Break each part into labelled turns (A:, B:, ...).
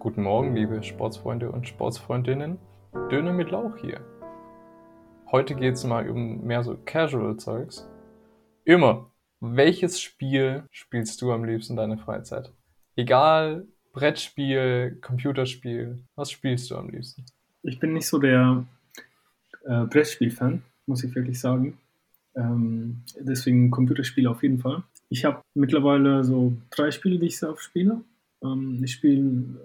A: Guten Morgen, liebe Sportsfreunde und Sportsfreundinnen. Döner mit Lauch hier. Heute geht es mal um mehr so Casual-Zeugs. Immer, welches Spiel spielst du am liebsten in deiner Freizeit? Egal, Brettspiel, Computerspiel, was spielst du am liebsten?
B: Ich bin nicht so der äh, Brettspiel-Fan, muss ich wirklich sagen. Ähm, deswegen Computerspiele auf jeden Fall. Ich habe mittlerweile so drei Spiele, die ich sehr oft spiele. Ähm, ich spiele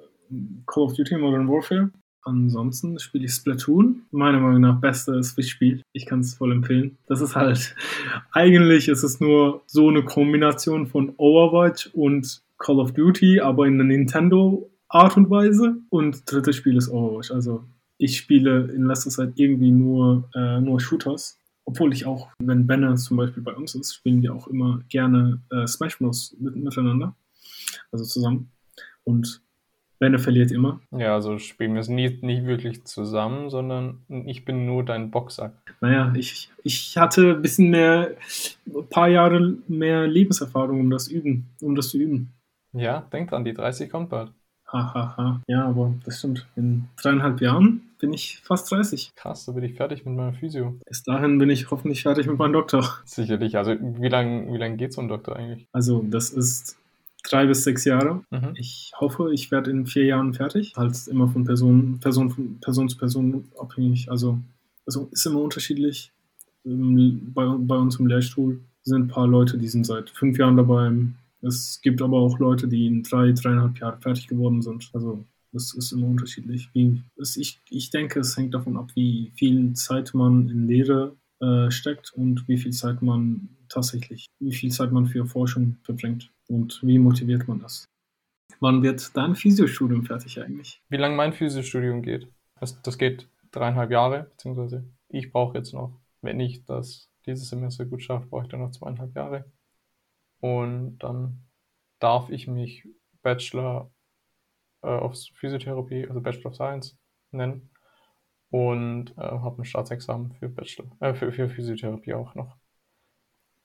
B: Call of Duty Modern Warfare. Ansonsten spiele ich Splatoon. Meiner Meinung nach bestes Switch-Spiel. Ich kann es voll empfehlen. Das ist halt, eigentlich ist es nur so eine Kombination von Overwatch und Call of Duty, aber in der Nintendo-Art und Weise. Und drittes Spiel ist Overwatch. Also ich spiele in letzter Zeit irgendwie nur, äh, nur Shooters. Obwohl ich auch, wenn Banner zum Beispiel bei uns ist, spielen wir auch immer gerne äh, Smash Bros. Mit, miteinander. Also zusammen. Und Benne verliert immer.
A: Ja, also spielen wir es nie, nie wirklich zusammen, sondern ich bin nur dein Boxer.
B: Naja, ich, ich hatte ein bisschen mehr, ein paar Jahre mehr Lebenserfahrung, um das üben, um das zu üben.
A: Ja, denk dran, die 30 kommt bald.
B: Hahaha. Ha, ha. Ja, aber das stimmt. In dreieinhalb Jahren bin ich fast 30.
A: Krass, da bin ich fertig mit meiner Physio.
B: Bis dahin bin ich hoffentlich fertig mit meinem Doktor.
A: Sicherlich. Also wie lange wie lang geht so ein Doktor eigentlich?
B: Also das ist drei bis sechs Jahre. Mhm. Ich hoffe, ich werde in vier Jahren fertig. Halt immer von Person, Person, von Person zu Person abhängig. Also, also ist immer unterschiedlich. Ähm, bei, bei uns im Lehrstuhl sind ein paar Leute, die sind seit fünf Jahren dabei. Es gibt aber auch Leute, die in drei, dreieinhalb Jahren fertig geworden sind. Also das ist immer unterschiedlich. Wie, es, ich, ich denke, es hängt davon ab, wie viel Zeit man in Lehre äh, steckt und wie viel Zeit man tatsächlich, wie viel Zeit man für Forschung verbringt und wie motiviert man das. Wann wird dein Physiostudium fertig eigentlich?
A: Wie lange mein Physiostudium geht? Das, das geht dreieinhalb Jahre, beziehungsweise ich brauche jetzt noch, wenn ich das dieses Semester gut schaffe, brauche ich dann noch zweieinhalb Jahre. Und dann darf ich mich Bachelor äh, of Physiotherapie, also Bachelor of Science nennen und äh, habe ein Staatsexamen für Bachelor, äh, für, für Physiotherapie auch noch.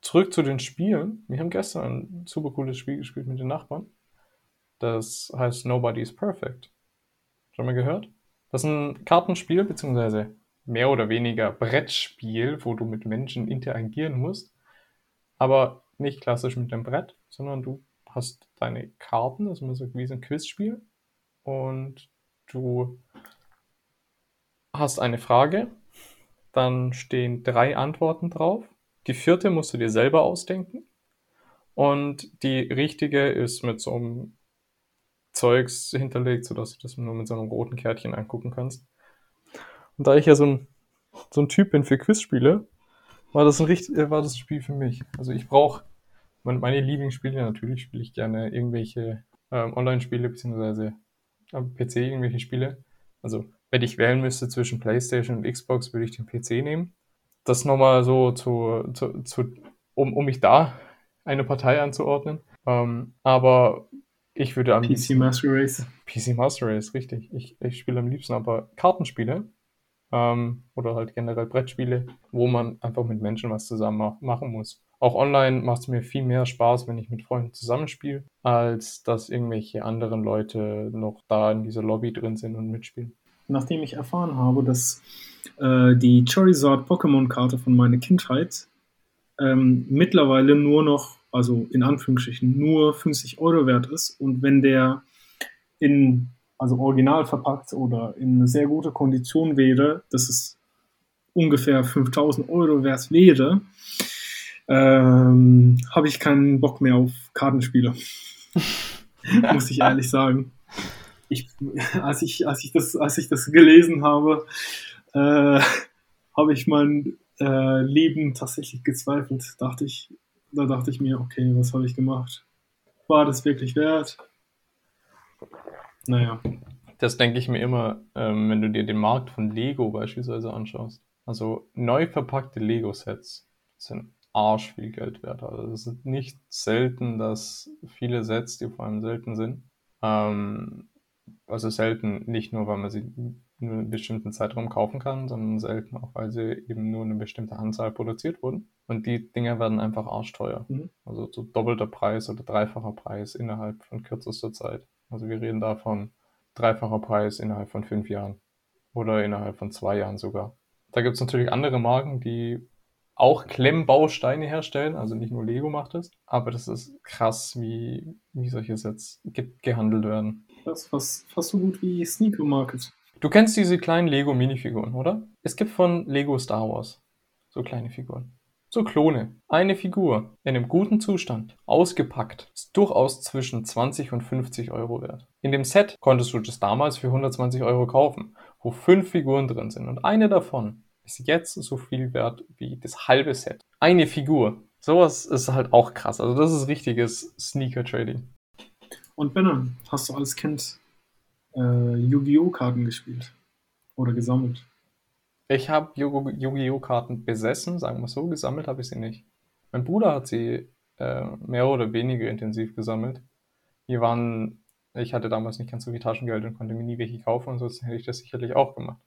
A: Zurück zu den Spielen. Wir haben gestern ein super cooles Spiel gespielt mit den Nachbarn. Das heißt Nobody is Perfect. Schon mal gehört? Das ist ein Kartenspiel, beziehungsweise mehr oder weniger Brettspiel, wo du mit Menschen interagieren musst. Aber nicht klassisch mit dem Brett, sondern du hast deine Karten, das ist wie so ein Quizspiel. Und du hast eine Frage, dann stehen drei Antworten drauf. Die vierte musst du dir selber ausdenken. Und die richtige ist mit so einem Zeugs hinterlegt, sodass du das nur mit so einem roten Kärtchen angucken kannst. Und da ich ja so ein, so ein Typ bin für Quizspiele, war das ein richtig, äh, war das Spiel für mich. Also ich brauche meine Lieblingsspiele, natürlich spiele ich gerne irgendwelche ähm, Online-Spiele, beziehungsweise am PC irgendwelche Spiele. Also wenn ich wählen müsste zwischen PlayStation und Xbox, würde ich den PC nehmen. Das nochmal so zu, zu, zu um, um mich da eine Partei anzuordnen. Ähm, aber ich würde am
B: PC Master Race.
A: PC Master Race, richtig. Ich, ich spiele am liebsten aber Kartenspiele ähm, oder halt generell Brettspiele, wo man einfach mit Menschen was zusammen machen muss. Auch online macht es mir viel mehr Spaß, wenn ich mit Freunden zusammenspiele, als dass irgendwelche anderen Leute noch da in dieser Lobby drin sind und mitspielen
B: nachdem ich erfahren habe, dass äh, die Charizard Pokémon-Karte von meiner Kindheit ähm, mittlerweile nur noch, also in Anführungsstrichen, nur 50 Euro wert ist und wenn der in, also original verpackt oder in eine sehr gute Kondition wäre, dass es ungefähr 5000 Euro wert wäre, ähm, habe ich keinen Bock mehr auf Kartenspiele. Muss ich ehrlich sagen ich, als, ich, als, ich das, als ich das gelesen habe, äh, habe ich mein äh, Leben tatsächlich gezweifelt. Dachte ich, da dachte ich mir, okay, was habe ich gemacht? War das wirklich wert? Naja.
A: Das denke ich mir immer, ähm, wenn du dir den Markt von Lego beispielsweise anschaust. Also neu verpackte Lego-Sets sind arsch viel Geld wert. Also es ist nicht selten, dass viele Sets, die vor allem selten sind, ähm, also selten nicht nur, weil man sie nur einen bestimmten Zeitraum kaufen kann, sondern selten auch, weil sie eben nur eine bestimmte Anzahl produziert wurden. Und die Dinger werden einfach arschteuer. Mhm. Also so doppelter Preis oder dreifacher Preis innerhalb von kürzester Zeit. Also wir reden da von dreifacher Preis innerhalb von fünf Jahren. Oder innerhalb von zwei Jahren sogar. Da gibt es natürlich andere Marken, die auch Klemmbausteine herstellen, also nicht nur Lego macht es, aber das ist krass, wie, wie solche Sets ge gehandelt werden.
B: Das ist fast, fast so gut wie Sneaker Market.
A: Du kennst diese kleinen Lego-Minifiguren, oder? Es gibt von Lego Star Wars so kleine Figuren. So Klone. Eine Figur in einem guten Zustand, ausgepackt, ist durchaus zwischen 20 und 50 Euro wert. In dem Set konntest du das damals für 120 Euro kaufen, wo fünf Figuren drin sind und eine davon ist jetzt so viel wert wie das halbe Set. Eine Figur. Sowas ist halt auch krass. Also das ist richtiges Sneaker Trading.
B: Und Benner, hast du als Kind äh, Yu-Gi-Oh! Karten gespielt? Oder gesammelt?
A: Ich habe Yu-Gi-Oh! Karten besessen, sagen wir so, gesammelt habe ich sie nicht. Mein Bruder hat sie äh, mehr oder weniger intensiv gesammelt. Die waren, ich hatte damals nicht ganz so viel Taschengeld und konnte mir nie welche kaufen, ansonsten hätte ich das sicherlich auch gemacht.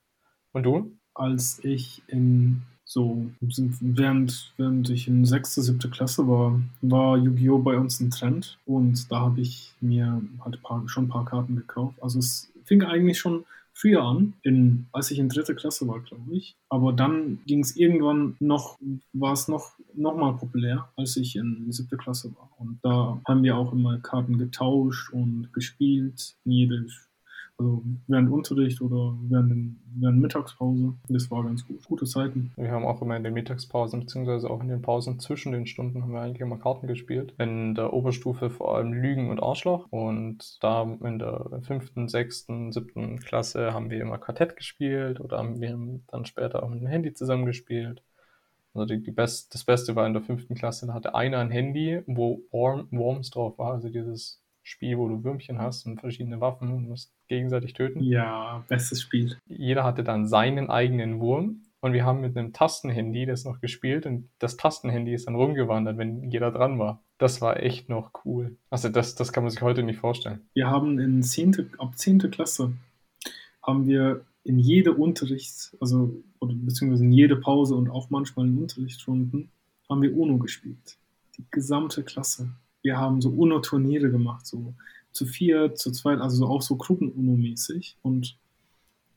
A: Und du?
B: Als ich in so, während, während ich in sechste, siebte Klasse war, war Yu-Gi-Oh! bei uns ein Trend und da habe ich mir halt paar, schon ein paar Karten gekauft. Also es fing eigentlich schon früher an, in, als ich in dritter Klasse war, glaube ich. Aber dann ging es irgendwann noch, war es noch, noch mal populär, als ich in siebter Klasse war. Und da haben wir auch immer Karten getauscht und gespielt. Jede also während Unterricht oder während, während Mittagspause. Das war ganz gut. Gute Zeiten.
A: Wir haben auch immer in den Mittagspausen, beziehungsweise auch in den Pausen zwischen den Stunden, haben wir eigentlich immer Karten gespielt. In der Oberstufe vor allem Lügen und Arschloch. Und da in der fünften, sechsten, siebten Klasse haben wir immer Quartett gespielt oder haben wir dann später auch mit dem Handy zusammengespielt. Also die, die Best, das Beste war in der fünften Klasse, da hatte einer ein Handy, wo Worm, Worms drauf war, also dieses Spiel, wo du Würmchen hast und verschiedene Waffen und musst gegenseitig töten.
B: Ja, bestes Spiel.
A: Jeder hatte dann seinen eigenen Wurm und wir haben mit einem Tastenhandy das noch gespielt und das Tastenhandy ist dann rumgewandert, wenn jeder dran war. Das war echt noch cool. Also das, das kann man sich heute nicht vorstellen.
B: Wir haben in 10., ab 10. Klasse haben wir in jede Unterrichts, also oder beziehungsweise in jede Pause und auch manchmal in Unterrichtsstunden haben wir UNO gespielt. Die gesamte Klasse wir haben so UNO-Turniere gemacht, so zu vier, zu zweit, also auch so Gruppen-UNO-mäßig. Und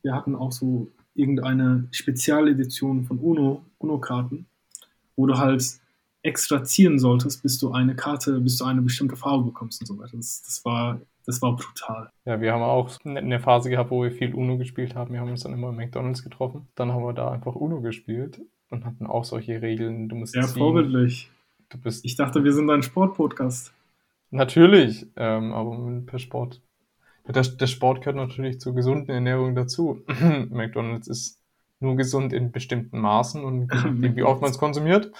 B: wir hatten auch so irgendeine Spezialedition von UNO, UNO-Karten, wo du halt extra ziehen solltest, bis du eine Karte, bis du eine bestimmte Farbe bekommst und so weiter. Das, das war das war brutal.
A: Ja, wir haben auch eine Phase gehabt, wo wir viel UNO gespielt haben. Wir haben uns dann immer im McDonalds getroffen. Dann haben wir da einfach UNO gespielt und hatten auch solche Regeln. Du musst
B: ja, ziehen. vorbildlich. Du bist. Ich dachte, wir sind ein Sportpodcast.
A: Natürlich, ähm, aber per Sport. Der, der Sport gehört natürlich zur gesunden Ernährung dazu. McDonalds ist nur gesund in bestimmten Maßen und wie oft man es konsumiert.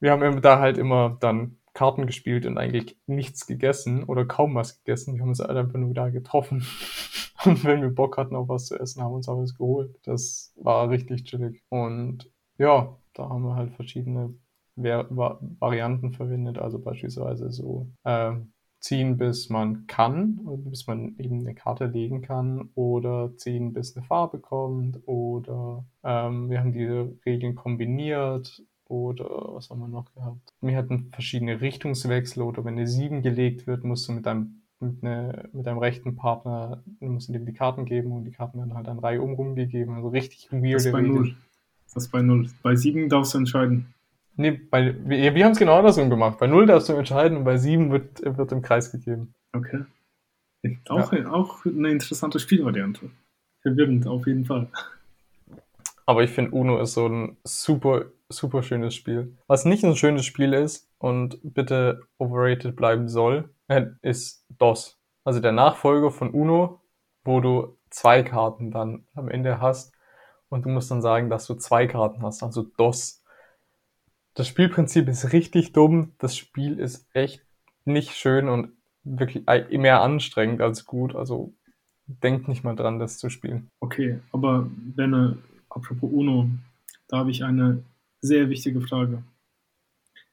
A: Wir haben da halt immer dann Karten gespielt und eigentlich nichts gegessen oder kaum was gegessen. Wir haben uns halt einfach nur da getroffen. Und wenn wir Bock hatten auf was zu essen, haben wir uns auch was geholt. Das war richtig chillig. Und ja, da haben wir halt verschiedene Varianten verwendet, also beispielsweise so äh, ziehen, bis man kann, bis man eben eine Karte legen kann, oder ziehen, bis eine Farbe kommt, oder ähm, wir haben diese Regeln kombiniert, oder was haben wir noch gehabt? Wir hatten verschiedene Richtungswechsel, oder wenn eine 7 gelegt wird, musst du mit deinem mit, eine, mit deinem rechten Partner, musst du dem die Karten geben und die Karten werden halt an Reihe um rumgegeben. Also richtig weird. Das
B: ist bei Null. Das ist bei Null. Bei 7 darfst du entscheiden.
A: Nee, bei, wir, wir haben es genau andersrum gemacht. Bei 0 darfst du entscheiden und bei 7 wird, wird im Kreis gegeben.
B: Okay. Auch, ja. auch eine interessante Spielvariante. Verwirrend, auf jeden Fall.
A: Aber ich finde, Uno ist so ein super, super schönes Spiel. Was nicht ein schönes Spiel ist und bitte overrated bleiben soll, äh, ist DOS. Also der Nachfolger von Uno, wo du zwei Karten dann am Ende hast und du musst dann sagen, dass du zwei Karten hast, also DOS. Das Spielprinzip ist richtig dumm. Das Spiel ist echt nicht schön und wirklich mehr anstrengend als gut. Also denkt nicht mal dran, das zu spielen.
B: Okay, aber Benne, apropos Uno, da habe ich eine sehr wichtige Frage.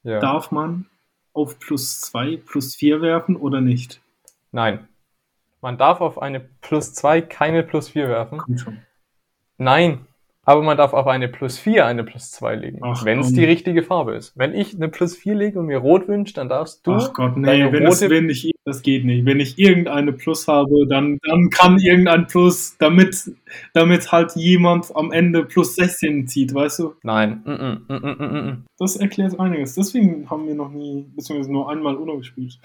B: Ja. Darf man auf plus 2 plus 4 werfen oder nicht?
A: Nein. Man darf auf eine plus 2 keine plus 4 werfen.
B: Kommt schon.
A: Nein, Aber man darf auf eine plus 4 eine plus 2 legen, wenn es die richtige Farbe ist. Wenn ich eine plus 4 lege und mir rot wünsche, dann darfst du
B: Ach Gott, nee,
A: deine
B: wenn, das,
A: rote-
B: wenn ich, das geht nicht. Wenn ich irgendeine Plus habe, dann, dann kann irgendein Plus, damit, damit halt jemand am Ende plus 16 zieht, weißt du?
A: Nein. Mm -mm, mm -mm, mm -mm.
B: Das erklärt einiges. Deswegen haben wir noch nie, beziehungsweise nur einmal Uno gespielt.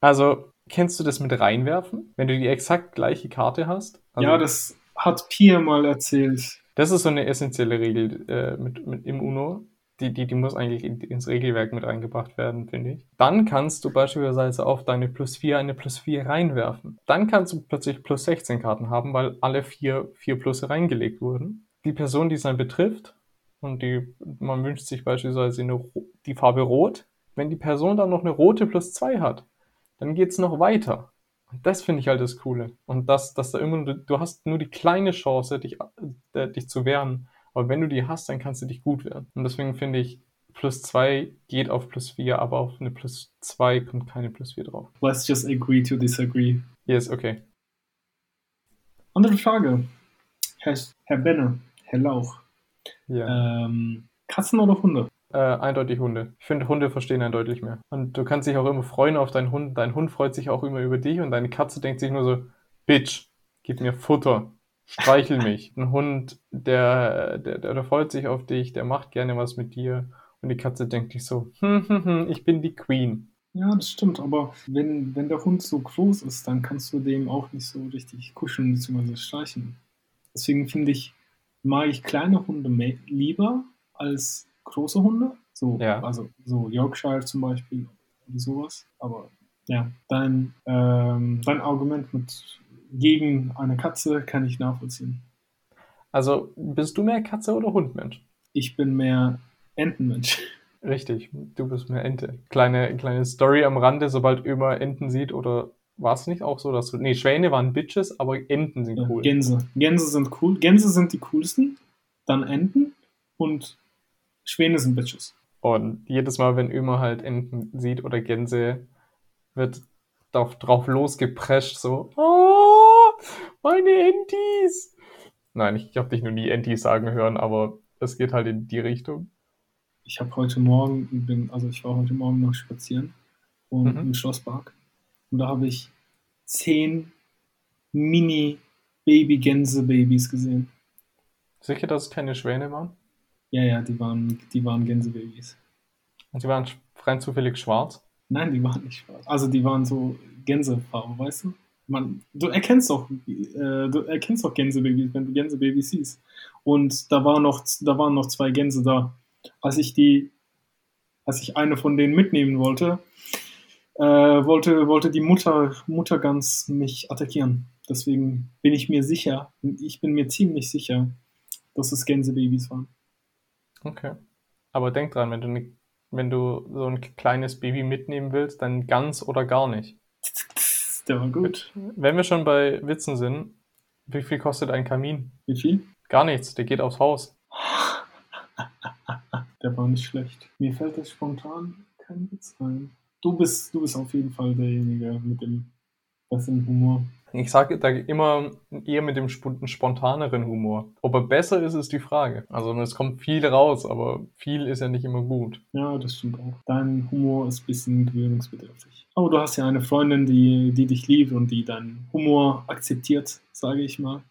A: Also, kennst du das mit reinwerfen? Wenn du die exakt gleiche Karte hast? Also,
B: ja, das hat Pia mal erzählt.
A: Das ist so eine essentielle Regel äh, mit, mit im Uno. Die, die, die muss eigentlich in, ins Regelwerk mit reingebracht werden, finde ich. Dann kannst du beispielsweise auf deine plus 4 eine plus 4 reinwerfen. Dann kannst du plötzlich plus 16 Karten haben, weil alle vier, vier Plusse reingelegt wurden. Die Person, die es dann betrifft, und die, man wünscht sich beispielsweise eine, die Farbe Rot, wenn die Person dann noch eine rote plus 2 hat, dann geht's noch weiter. Und das finde ich halt das Coole. Und das, dass da immer, du, du hast nur die kleine Chance, dich, äh, dich zu wehren. Aber wenn du die hast, dann kannst du dich gut wehren. Und deswegen finde ich, plus 2 geht auf plus 4, aber auf eine plus 2 kommt keine plus 4 drauf.
B: Let's just agree to disagree.
A: Yes, okay.
B: Andere Frage. Herr, Herr Benne, Herr Lauch.
A: Ja.
B: Ähm, Katzen oder Hunde?
A: Äh, eindeutig Hunde. Ich finde, Hunde verstehen einen deutlich mehr. Und du kannst dich auch immer freuen auf deinen Hund. Dein Hund freut sich auch immer über dich und deine Katze denkt sich nur so, Bitch, gib mir Futter, streichel mich. Ein Hund, der, der, der, der freut sich auf dich, der macht gerne was mit dir. Und die Katze denkt sich so, hm, hm, hm, ich bin die Queen.
B: Ja, das stimmt, aber wenn, wenn der Hund so groß ist, dann kannst du dem auch nicht so richtig kuscheln bzw. streichen. Deswegen finde ich, mag ich kleine Hunde mehr, lieber als große Hunde. So,
A: Ja.
B: also so Yorkshire zum Beispiel oder sowas. Aber ja, dein, ähm, dein Argument mit gegen eine Katze kann ich nachvollziehen.
A: Also, bist du mehr Katze oder Hundmensch?
B: Ich bin mehr Entenmensch.
A: Richtig, du bist mehr Ente. Kleine, kleine Story am Rande, sobald Ömer Enten sieht oder war es nicht auch so, dass du. Nee, Schwäne waren Bitches, aber Enten sind
B: Ja,
A: cool.
B: Gänse. Gänse sind cool. Gänse sind die coolsten. Dann Enten und Schwäne sind Bitches.
A: Und jedes Mal, wenn Ömer halt Enten sieht oder Gänse, wird drauf, drauf losgeprescht, so, oh, meine Entis. Nein, ich habe dich noch nie Entis sagen hören, aber es geht halt in die Richtung.
B: Ich habe heute Morgen, bin, also ich war heute Morgen noch spazieren und
A: Mhm.
B: im Schlosspark. Und da habe ich zehn Mini-Baby-Gänse-Babys gesehen.
A: Sicher, dass es keine Schwäne waren?
B: Ja, ja, die waren, die waren Gänsebabys.
A: Und sie waren rein zufällig schwarz.
B: Nein, die waren nicht schwarz. Also die waren so Gänsefarben, weißt du? Man, du erkennst doch, äh, du erkennst doch Gänsebabys, wenn du Gänsebabys siehst. Und da waren noch, da waren noch zwei Gänse da. Als ich die, als ich eine von denen mitnehmen wollte, äh, wollte, wollte die Mutter, Muttergans mich attackieren. Deswegen bin ich mir sicher, ich bin mir ziemlich sicher, dass es Gänsebabys waren.
A: Okay. Aber denk dran, wenn du, ne, wenn du so ein kleines Baby mitnehmen willst, dann ganz oder gar nicht.
B: Der war gut.
A: Wenn wir schon bei Witzen sind, wie viel kostet ein Kamin?
B: Wie viel?
A: Gar nichts, der geht aufs Haus.
B: Der war nicht schlecht. Mir fällt jetzt spontan kein Witz ein. Du bist, du bist auf jeden Fall derjenige mit dem besseren Humor.
A: Ich sage da immer eher mit dem sp- spontaneren Humor. Ob er besser ist, ist die Frage. Also es kommt viel raus, aber viel ist ja nicht immer gut.
B: Ja, das stimmt auch. Dein Humor ist ein bisschen gewöhnungsbedürftig. Aber du hast ja eine Freundin, die, die dich liebt und die deinen Humor akzeptiert, sage ich mal.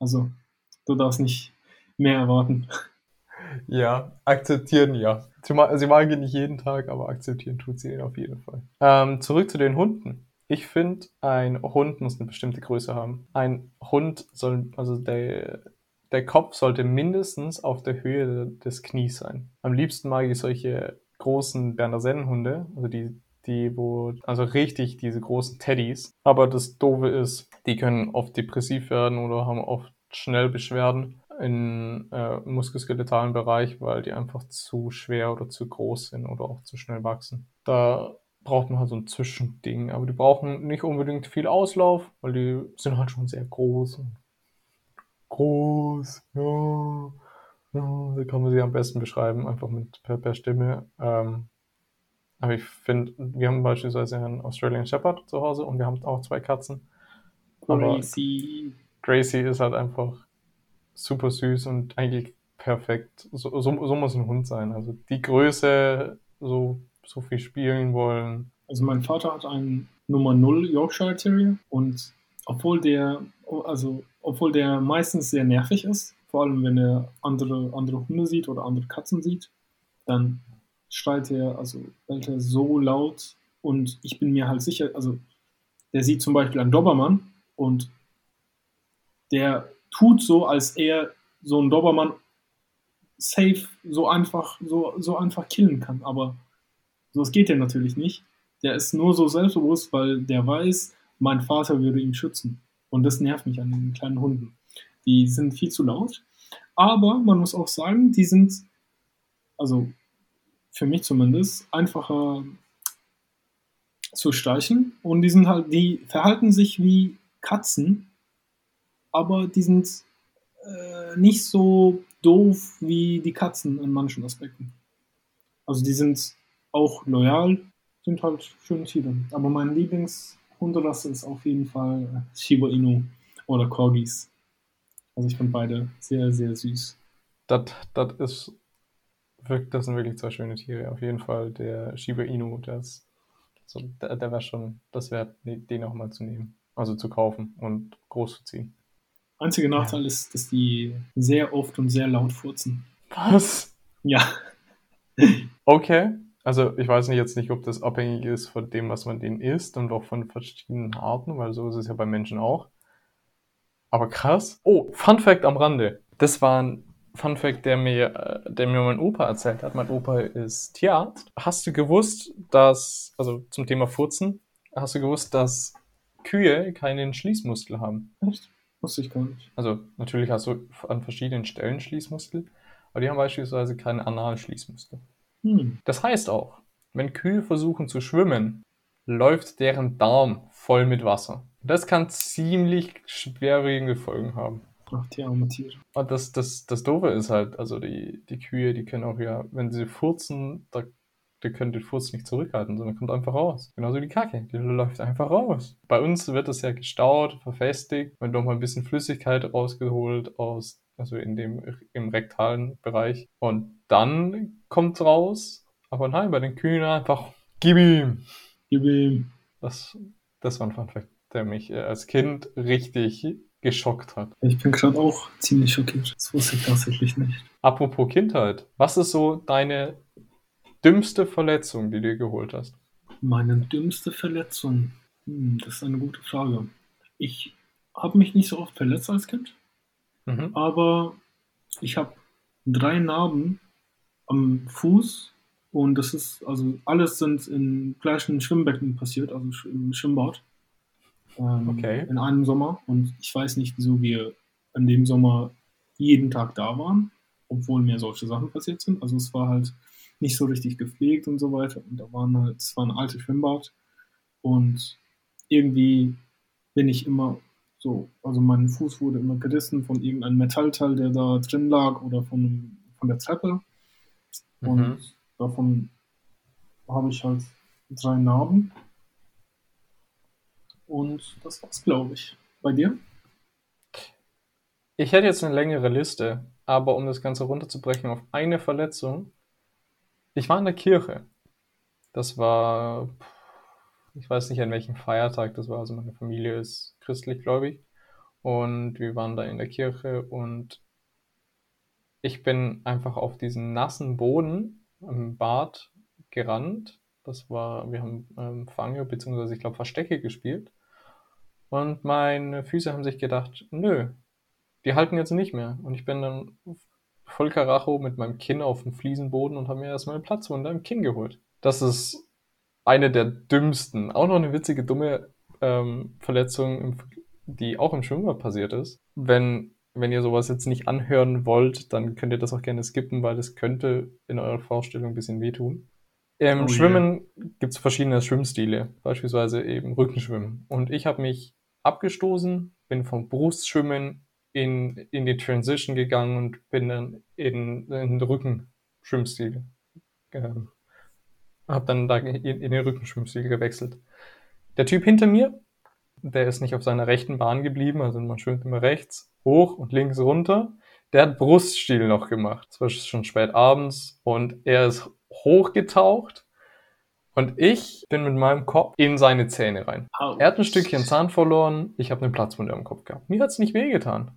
B: Also, du darfst nicht mehr erwarten.
A: Ja, akzeptieren ja. Sie mag, sie mag ihn nicht jeden Tag, aber akzeptieren tut sie ihn auf jeden Fall. Ähm, zurück zu den Hunden. Ich finde, ein Hund muss eine bestimmte Größe haben. Ein Hund soll, also der, der Kopf sollte mindestens auf der Höhe des Knies sein. Am liebsten mag ich solche großen Berner Sennenhunde, also die, die, wo, also richtig diese großen Teddys. Aber das Doofe ist, die können oft depressiv werden oder haben oft schnell Beschwerden im äh, muskuloskeletalen Bereich, weil die einfach zu schwer oder zu groß sind oder auch zu schnell wachsen. Da braucht man halt so ein Zwischending, aber die brauchen nicht unbedingt viel Auslauf, weil die sind halt schon sehr groß. Groß, ja, ja, so kann man sie am besten beschreiben, einfach mit per, per Stimme. Ähm, aber ich finde, wir haben beispielsweise einen Australian Shepherd zu Hause und wir haben auch zwei Katzen.
B: Crazy.
A: Gracie ist halt einfach super süß und eigentlich perfekt. So, so, so muss ein Hund sein. Also die Größe, so, so viel spielen wollen.
B: Also mein Vater hat einen Nummer 0 Yorkshire Terrier und obwohl der, also obwohl der meistens sehr nervig ist, vor allem wenn er andere, andere Hunde sieht oder andere Katzen sieht, dann schreit er, also bellt er so laut und ich bin mir halt sicher, also der sieht zum Beispiel einen Dobermann und der tut so, als er so einen Dobermann safe so einfach, so, so einfach killen kann. Aber so es geht ja natürlich nicht. Der ist nur so selbstbewusst, weil der weiß, mein Vater würde ihn schützen. Und das nervt mich an den kleinen Hunden. Die sind viel zu laut. Aber man muss auch sagen, die sind, also für mich zumindest, einfacher zu streichen. Und die sind halt, die verhalten sich wie Katzen, aber die sind äh, nicht so doof wie die Katzen in manchen Aspekten. Also die sind auch loyal, sind halt schöne Tiere. Aber mein Lieblingshunderasse ist auf jeden Fall Shiba Inu oder Corgis. Also ich finde beide sehr, sehr süß.
A: Das, das ist das sind wirklich zwei schöne Tiere. Auf jeden Fall der Shiba Inu, der ist so, der, der wäre schon das wert, den auch mal zu nehmen. Also zu kaufen und groß zu ziehen.
B: Einziger Nachteil ja. ist, dass die sehr oft und sehr laut furzen.
A: Was?
B: Ja.
A: Okay. Also ich weiß nicht jetzt nicht, ob das abhängig ist von dem, was man denen isst und auch von verschiedenen Arten, weil so ist es ja bei Menschen auch. Aber krass. Oh, Fun Fact am Rande. Das war ein Fun Fact, der mir, äh, der mir mein Opa erzählt hat. Mein Opa ist Tierarzt. Hast du gewusst, dass, also zum Thema Furzen, hast du gewusst, dass Kühe keinen Schließmuskel haben?
B: Echt? Wusste ich gar nicht.
A: Also natürlich hast du an verschiedenen Stellen Schließmuskel, aber die haben beispielsweise keinen Analschließmuskel. Hm. Das heißt auch, wenn Kühe versuchen zu schwimmen, läuft deren Darm voll mit Wasser. Das kann ziemlich schwerwiegende Folgen haben.
B: Ach, die arme Tiere.
A: Und das, das, das Doofe ist halt, also die, die Kühe, die können auch ja, wenn sie furzen, da, die können den Furz nicht zurückhalten, sondern kommt einfach raus. Genauso die Kacke, die läuft einfach raus. Bei uns wird das ja gestaut, verfestigt, wird noch mal ein bisschen Flüssigkeit rausgeholt aus, also in dem, im rektalen Bereich. Und dann kommt raus, aber nein, bei den Kühen einfach, gib ihm.
B: Gib ihm.
A: Das, das war ein Funfact, der mich äh, als Kind richtig geschockt hat.
B: Ich bin gerade auch ziemlich schockiert. Das wusste ich tatsächlich nicht.
A: Apropos Kindheit, was ist so deine dümmste Verletzung, die du dir geholt hast?
B: Meine dümmste Verletzung? Hm, das ist eine gute Frage. Ich habe mich nicht so oft verletzt als Kind, mhm. aber ich habe drei Narben am Fuß und das ist, also alles sind in gleichen Schwimmbecken passiert, also im Schwimmbad. Ähm, okay. In einem Sommer. Und ich weiß nicht, wieso wir an dem Sommer jeden Tag da waren, obwohl mir solche Sachen passiert sind. Also es war halt nicht so richtig gepflegt und so weiter. Und da waren halt, es war ein altes Schwimmbad. Und irgendwie bin ich immer so, also mein Fuß wurde immer gerissen von irgendeinem Metallteil, der da drin lag oder von, von der Treppe. Und mhm. davon habe ich halt drei Narben. Und das war's, glaube ich. Bei dir?
A: Ich hätte jetzt eine längere Liste, aber um das Ganze runterzubrechen auf eine Verletzung. Ich war in der Kirche. Das war, ich weiß nicht an welchem Feiertag das war, also meine Familie ist christlich, glaube ich. Und wir waren da in der Kirche und ich bin einfach auf diesen nassen Boden im Bad gerannt das war, wir haben ähm, Fange bzw. ich glaube Verstecke gespielt. Und meine Füße haben sich gedacht, nö, die halten jetzt nicht mehr. Und ich bin dann voll Karacho mit meinem Kinn auf dem Fliesenboden und habe mir erstmal eine Platzwunde im Kinn geholt. Das ist eine der dümmsten, auch noch eine witzige, dumme ähm, Verletzung, die auch im Schwimmbad passiert ist. Wenn, wenn ihr sowas jetzt nicht anhören wollt, dann könnt ihr das auch gerne skippen, weil es könnte in eurer Vorstellung ein bisschen wehtun. Im oh, Schwimmen yeah. gibt es verschiedene Schwimmstile, beispielsweise eben Rückenschwimmen. Und ich habe mich abgestoßen, bin vom Brustschwimmen in, in die Transition gegangen und bin dann in, in den Rückenschwimmstil. Ähm, habe dann da in, den Rückenschwimmstil gewechselt. Der Typ hinter mir, der ist nicht auf seiner rechten Bahn geblieben, also man schwimmt immer rechts, hoch und links runter. Der hat Bruststiel noch gemacht. Es war schon spät abends und er ist hochgetaucht und ich bin mit meinem Kopf in seine Zähne rein.
B: Au.
A: Er hat ein Stückchen Zahn verloren, ich habe eine Platzwunde am Kopf gehabt. Mir hat's nicht wehgetan.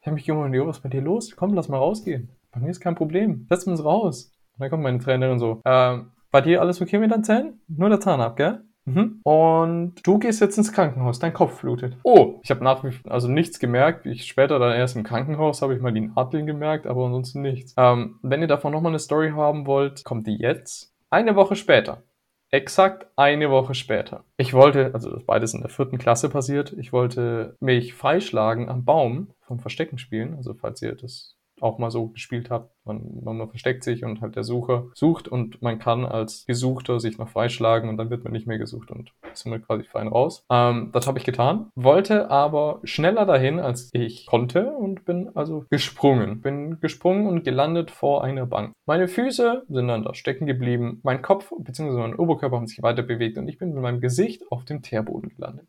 A: Ich habe mich gewundert, Jo, was ist bei dir los? Komm, lass mal rausgehen. Bei mir ist kein Problem. Wir uns raus. Und dann kommt meine Trainerin so, ähm, bei dir alles okay mit deinen Zähnen? Nur der Zahn ab, gell? Mhm. Und du gehst jetzt ins Krankenhaus, dein Kopf blutet. Oh, ich habe nach wie also nichts gemerkt. Ich später dann erst im Krankenhaus habe ich mal die Nadeln gemerkt, aber ansonsten nichts. Ähm, wenn ihr davon nochmal eine Story haben wollt, kommt die jetzt. Eine Woche später. Exakt eine Woche später. Ich wollte, also beides in der vierten Klasse passiert, ich wollte mich freischlagen am Baum vom Verstecken spielen. Also falls ihr das auch mal so gespielt habt. Man, man versteckt sich und halt der Sucher sucht und man kann als Gesuchter sich noch freischlagen und dann wird man nicht mehr gesucht und man quasi fein raus. Ähm, das habe ich getan, wollte aber schneller dahin, als ich konnte und bin also gesprungen. Bin gesprungen und gelandet vor einer Bank. Meine Füße sind dann da stecken geblieben, mein Kopf bzw. mein Oberkörper haben sich weiter bewegt und ich bin mit meinem Gesicht auf dem Teerboden gelandet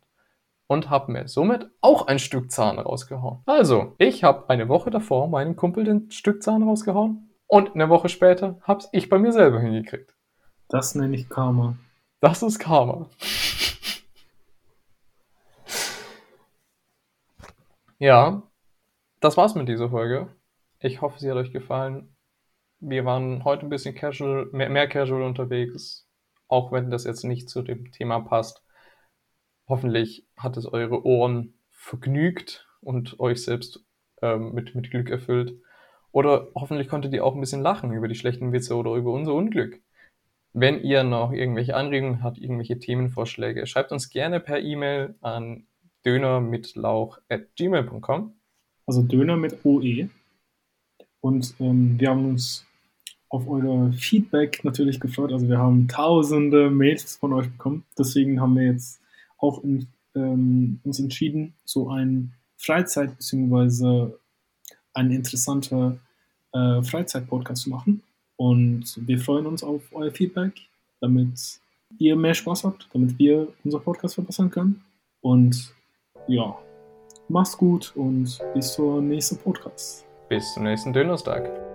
A: und habe mir somit auch ein Stück Zahn rausgehauen. Also, ich habe eine Woche davor meinem Kumpel den Stück Zahn rausgehauen und eine Woche später hab's ich bei mir selber hingekriegt.
B: Das nenne ich Karma.
A: Das ist Karma. Ja, das war's mit dieser Folge. Ich hoffe, sie hat euch gefallen. Wir waren heute ein bisschen casual, mehr, mehr casual unterwegs, auch wenn das jetzt nicht zu dem Thema passt. Hoffentlich hat es eure Ohren vergnügt und euch selbst ähm, mit, mit Glück erfüllt. Oder hoffentlich konntet ihr auch ein bisschen lachen über die schlechten Witze oder über unser Unglück. Wenn ihr noch irgendwelche Anregungen habt, irgendwelche Themenvorschläge, schreibt uns gerne per E-Mail an dönermitlauch.gmail.com.
B: Also Döner mit OE. Und ähm, wir haben uns auf euer Feedback natürlich gefreut. Also wir haben tausende Mails von euch bekommen. Deswegen haben wir jetzt auch in, ähm, uns entschieden, so ein Freizeit- bzw. ein interessanter äh, Freizeit-Podcast zu machen. Und wir freuen uns auf euer Feedback, damit ihr mehr Spaß habt, damit wir unser Podcast verbessern können. Und ja, macht's gut und bis zur nächsten Podcast.
A: Bis zum nächsten Donnerstag.